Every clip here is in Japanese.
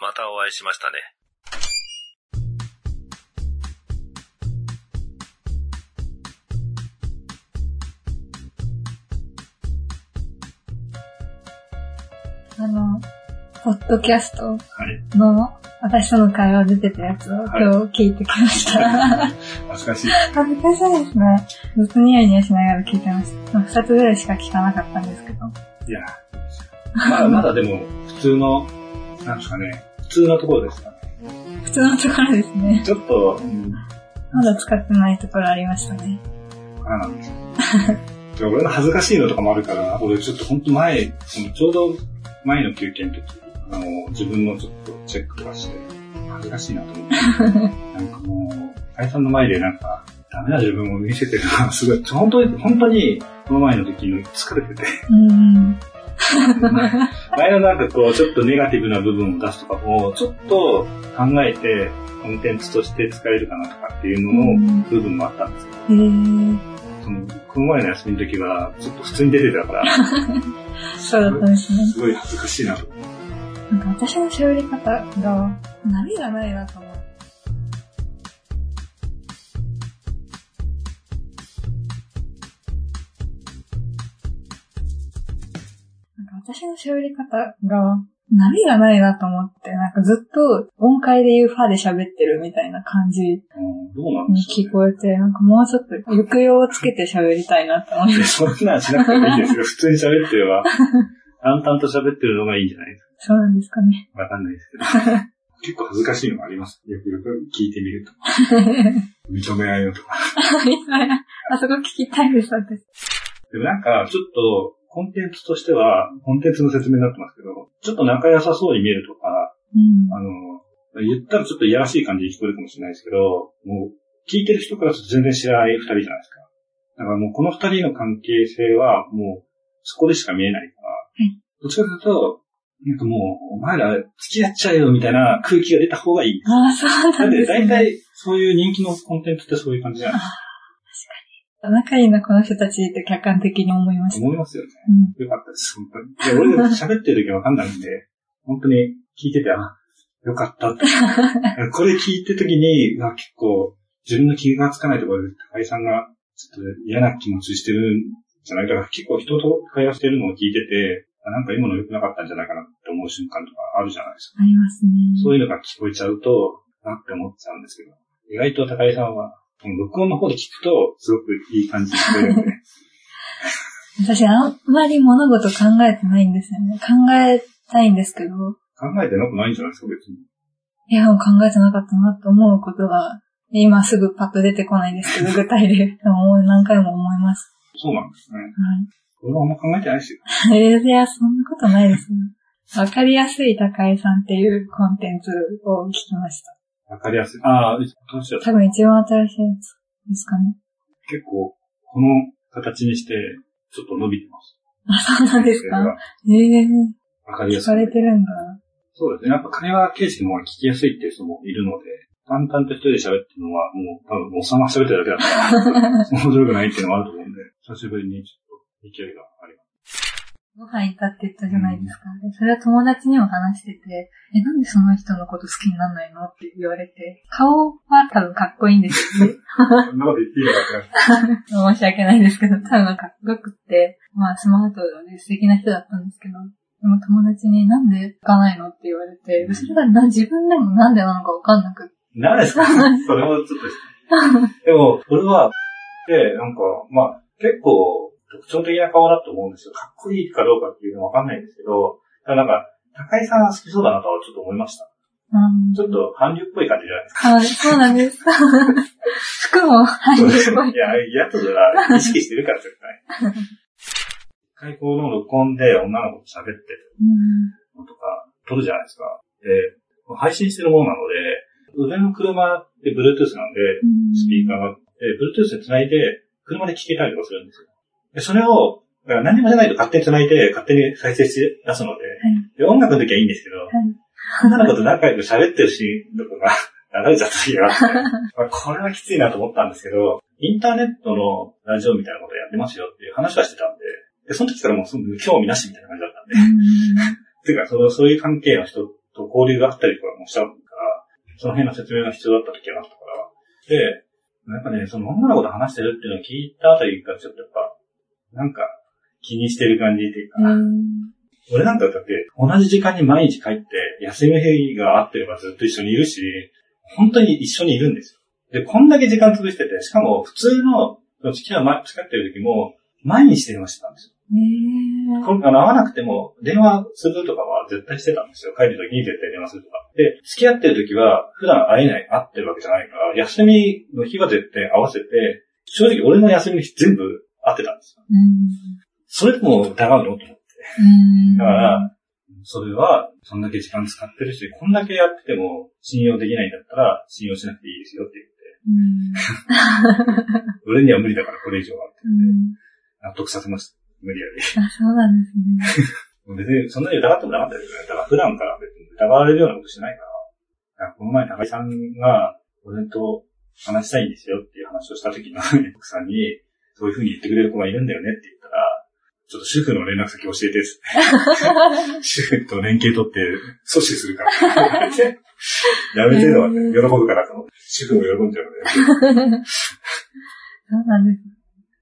またお会いしましたね。あの、ポッドキャストはい。の私との会話出てたやつをはい今日聞いてきました。懐かしい。恥ずかしいですね。ずっとニヤニヤしながら聞いてました。二つぐらいしか聞かなかったんですけど。いや、まだまだでも、普通の、なんですかね、普通のところですか？ね。普通のところですね。ちょっと、うん、まだ使ってないところありましたね。あれなんで。俺の恥ずかしいのとかもあるから、俺ちょっと本当前、そのちょうど前の休憩の時、あの、自分のちょっとチェックとかして、恥ずかしいなと思って。なんかもう、解散の前でなんか、ダメな自分を見せてるのがすごい、本当に、本当に、この前の時に疲れてて、うん。前のなんかこう、ちょっとネガティブな部分を出すとかも、ちょっと考えて、コンテンツとして使えるかなとかっていうのの部分もあったんですけど、へー。その、この前の休みの時は、ちょっと普通に出てたから、そうだったんですね。すごい恥ずかしいなと。なんか私の喋り方が、波がないなと思私の喋り方が、波がないなと思って、なんかずっと音階で言うファで喋ってるみたいな感じに聞こえて、なんかもうちょっと抑揚をつけて喋りたいなと思いうね。ました。そんなんしなくてもいいですよ。普通に喋ってれば、淡々と喋ってるのがいいんじゃないですそうなんですかね。か。わかんないですけど。結構恥ずかしいのがあります。よくよく聞いてみると。認めコンテンツとしては、コンテンツの説明になってますけど、ちょっと仲良さそうに見えるとか、うん。あの、言ったらちょっといやらしい感じに聞こえるかもしれないですけど、もう、聞いてる人からすると全然知らない二人じゃないですか。だからもうこの二人の関係性は、もう、そこでしか見えないから、いどっちかというと、なんかもう、お前ら付き合っちゃえよみたいな空気が出た方がいい。ああ、そうだってなんです、ね。大体、そういう人気のコンテンツってそういう感じじゃないです仲いいな、この人たちって客観的に思いましか。た。思いますよね。うん。よかったです、本当に。いや、俺が喋ってる時わかんないんで、本当に聞いてて、あ、よかったって。これ聞いてる時に、うわ結構、自分の気がつかないところで、高井さんが、ちょっと嫌な気持ちしてるんじゃないかな。結構人と会話してるのを聞いてて、あなんか今の良くなかったんじゃないかなって思う瞬間とかあるじゃないですか。ありますね。そういうのが聞こえちゃうと、なって思っちゃうんですけど、意外と高井さんは、録音の方で聞くと、すごくいい感じに聞こえるんで、私、あんまり物事考えてないんですよね。考えたいんですけど、考えてなくないんじゃないですか、別に。いや、もう考えてなかったなと思うことが、今すぐパッと出てこないんですけど、具体で。でももう何回も思います。そうなんですね。は俺はあんま考えてないですよ。いや、そんなことないですね。わかりやすい高井さんっていうコンテンツを聞きました。わかりやすい。ああ、どうしよう多分一番新しいやつですかね。結構、この形にして、ちょっと伸びてます。あ、そうなんですか？ええわかりや聞かすい。れてるんだ。そうですね。やっぱ会話形式の方が聞きやすいっていう人もいるので、淡々と一人で喋ってるのは、もう多分、おっさんが喋ってるだけだから、面白くないっていうのもあると思うんで、久しぶりにちょっと勢いが。ご飯行ったって言ったじゃないですか。でそれは友達にも話してて、え、なんでその人のこと好きにならないのって言われて、顔は多分かっこいいんですよね。そんなこと言っていいのか申し訳ないですけど、多分かっこよくって、まあスマートで素敵な人だったんですけど、でも友達になんで行かないのって言われて、それがな自分でもなんでなのかわかんなくて、何ですか？それもちょっと。でも、それは、で、なんか、まあ、結構特徴的な顔だと思うんですよ。かっこいいかどうかっていうのはわかんないんですけど、ただなんか、高井さんが好きそうだなとはちょっと思いました。うんちょっと韓流っぽい感じじゃないですか。はい、そうなんです。服も入るっぽい。いや、やつら意識してるから、絶対。一回この録音で女の子と喋ってるうんのとか、撮るじゃないですか。で、配信してるものなので、上の車って Bluetooth なんで、スピーカーが Bluetooth で繋いで、車で聴けたりとかするんですよ。で、それを、だから何もじゃないと勝手に繋いで、勝手に再生して出すので、で音楽の時はいいんですけど、女の子と仲良く喋ってるシーンとかが 流れちゃった時が あこれはきついなと思ったんですけど、インターネットのラジオみたいなことやってますよっていう話はしてたんで、でその時からもう興味なしみたいな感じだったんで、ていうかその、そういう関係の人とと交流があったりとかもしたから、その辺の説明が必要だった時があったから。で、やっぱね、その女の子と話してるっていうのを聞いたあたりからちょっとやっぱ、なんか気にしてる感じっていうか、俺なんかだって同じ時間に毎日帰って休み日があってればずっと一緒にいるし、本当に一緒にいるんですよ。で、こんだけ時間潰してて、しかも普通の付き合ってる時も毎日電話してたんですよ。今回会わなくても、電話するとかは絶対してたんですよ。帰るときに絶対電話するとか。で、付き合ってるときは、普段会えない、会ってるわけじゃないから、休みの日は絶対合わせて、正直俺の休みの日全部会ってたんですよ。それでも疑うのと思って。だから、それは、そんだけ時間使ってるし、こんだけやってても信用できないんだったら、信用しなくていいですよって言って。俺には無理だからこれ以上はって言って、納得させました。無理やり。あ、そうなんですね。別にそんなに疑ってもなかったですよね。だから普段から別に疑われるようなことしないから。からこの前高井さんが、俺と話したいんですよっていう話をした時の奥さんに、そういう風に言ってくれる子がいるんだよねって言ったら、ちょっと主婦の連絡先教えてす 主婦と連携取って阻止するから。やめてるのはね、喜ぶからと思って。主婦も喜んじゃうので。そうなんです。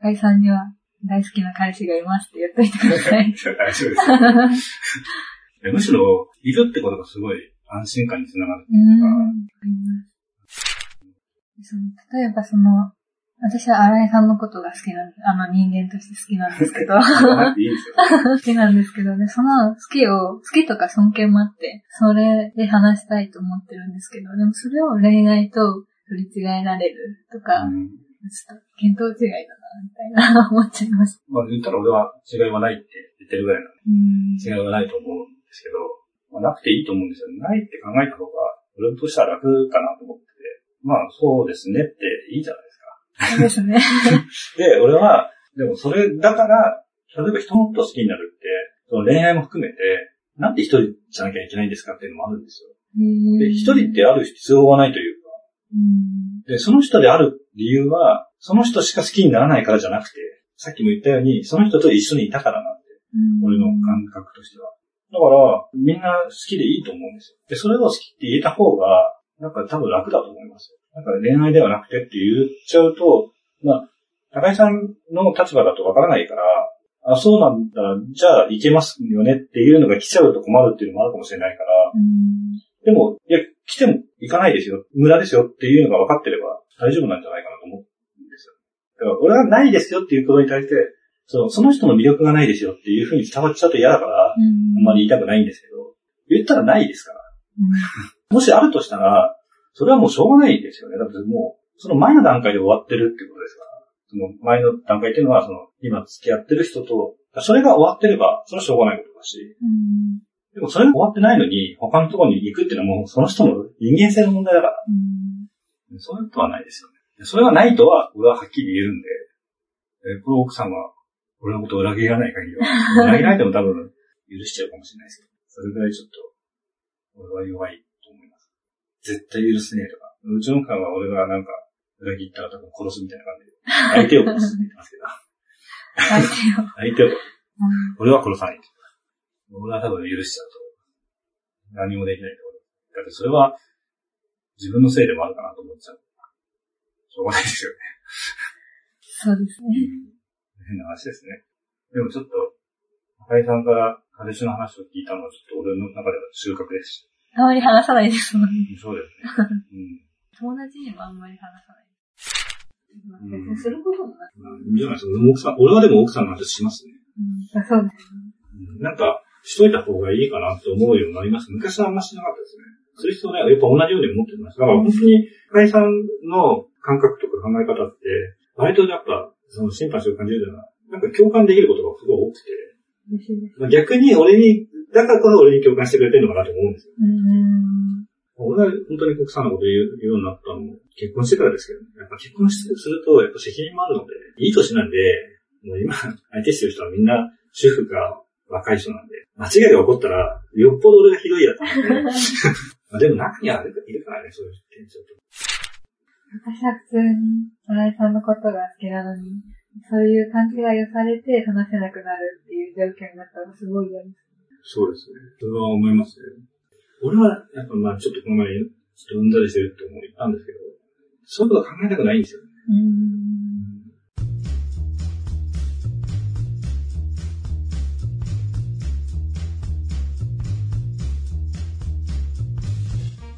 高井さんには大好きな彼氏がいますって言っといてください。大丈夫です。むしろ、いるってことがすごい安心感につながるっていうか。その例えばその、私は新井さんのことが好きなんで、あの人間として好きなんですけど。好きなんですけどね、その好きを、好きとか尊敬もあって、それで話したいと思ってるんですけど、でもそれを恋愛と取り違えられるとか、うん、ちょっと見当違いだな、みたいな思っちゃいます。まあ言ったら俺は違いはないって言ってるぐらいなんで、違いはないと思うんですけど、まあ、なくていいと思うんですよ。ないって考えた方が、俺としては楽かなと思ってて、まあそうですねっていいじゃない。そうですね。で、俺は、でもそれだから、例えば人のこと好きになるって、その恋愛も含めて、なんで一人じゃなきゃいけないんですかっていうのもあるんですよ。で、一人ってある必要はないというか、で、その人である理由は、その人しか好きにならないからじゃなくて、さっきも言ったように、その人と一緒にいたからなんて、俺の感覚としては。だから、みんな好きでいいと思うんですよ。で、それを好きって言えた方が、なんか多分楽だと思いますよ。なんか恋愛ではなくてって言っちゃうと、まあ、高井さんの立場だとわからないから、あ、そうなんだ、じゃあ行けますよねっていうのが来ちゃうと困るっていうのもあるかもしれないから、でも、いや、来ても行かないですよ、無駄ですよっていうのが分かってれば大丈夫なんじゃないかなと思うんですよ。だから俺はないですよっていうことに対して、そのその人の魅力がないですよっていうふうに伝わっちゃうと嫌だから、あんまり言いたくないんですけど、言ったらないですから。もしあるとしたら、それはもうしょうがないですよね。だってもう、その前の段階で終わってるってことですから。その前の段階っていうのは、その今付き合ってる人と、それが終わってれば、それはしょうがないことだし。でもそれが終わってないのに、他のところに行くっていうのはもうその人の人間性の問題だから。そういうことはないですよね。それがないとは、俺ははっきり言えるんで、えこの奥さんは、俺のことを裏切らない限りは、裏切られても多分許しちゃうかもしれないですけど、それぐらいちょっと、俺は弱い。絶対許せねえとか。うちの奥さんは俺がなんか、裏切ったら多分殺すみたいな感じで。相手を殺すって言ってますけど。相手を。相手を。俺は殺さない。俺は多分許しちゃうと。何もできないと。だってそれは、自分のせいでもあるかなと思っちゃう。しょうがないですよね。そうですね。変な話ですね。でもちょっと、赤井さんから彼氏の話を聞いたのはちょっと俺の中では収穫ですし。あまり話さないですもんね。そうですね。うん、友達にもあんまり話さない。別にすることもない。いいんじゃないですか。俺も奥さん、俺はでも奥さんの話しますね。うん、そうですね。なんか、しといた方がいいかなって思うようになります。昔はあんましなかったですね。する人ね、やっぱ同じように思ってます。だから本当に、深井さんの感覚とか考え方って、割とやっぱ、そのシンパシーを感じるような、なんか共感できることがすごい多くて。逆に俺に、だからこそ俺に共感してくれてるのかなと思うんですよ。俺は本当に国産のこと言うようになったのも結婚してからですけど、ね、やっぱ結婚するとやっぱ責任もあるので、いい年なんで、もう今相手してる人はみんな主婦か若い人なんで、間違いが起こったら、よっぽど俺がひどいやつなんで、まあでも中にはいるからね、そういう店長と。私は普通に、新井さんのことが好きなのに、そういう勘違いをされて話せなくなるっていう状況になったらすごい嫌です。そうですね。それは思いますね。俺は、やっぱまあちょっとこの前、ちょっとうんざりしてるって思ったんですけど、そういうことは考えたくないんですよ。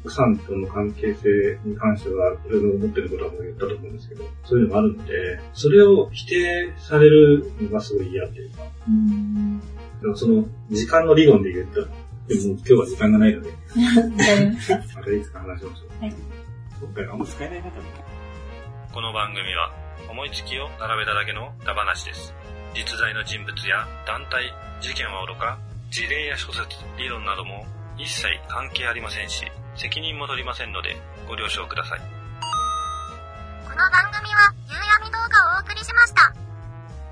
奥さんとの関係性に関しては、いろいろ思ってることはもう言ったと思うんですけど、そういうのもあるので、それを否定されるのがすごい嫌っていうか、でもその時間の理論で言ったら、でも今日は時間がないので、またいつか話しましょう。はい。今回はあんま使えないな、多分。この番組は、思いつきを並べただけのダ話です。実在の人物や団体、事件はおろか、事例や諸説、理論なども一切関係ありませんし、責任も取りませんので、ご了承ください。この番組は、夕闇動画をお送りしました。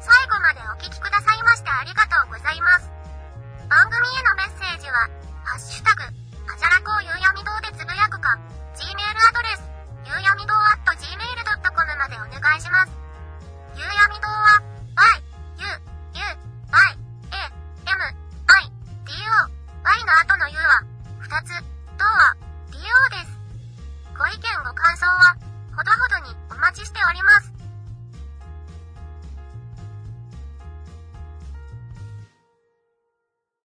最後までお聴きくださいましてありがとうございます。番組へのメッセージは、ハッシュタグ、あじゃらこう夕闇堂でつぶやくか、Gmail アドレス、夕闇堂 at gmail.com までお願いします。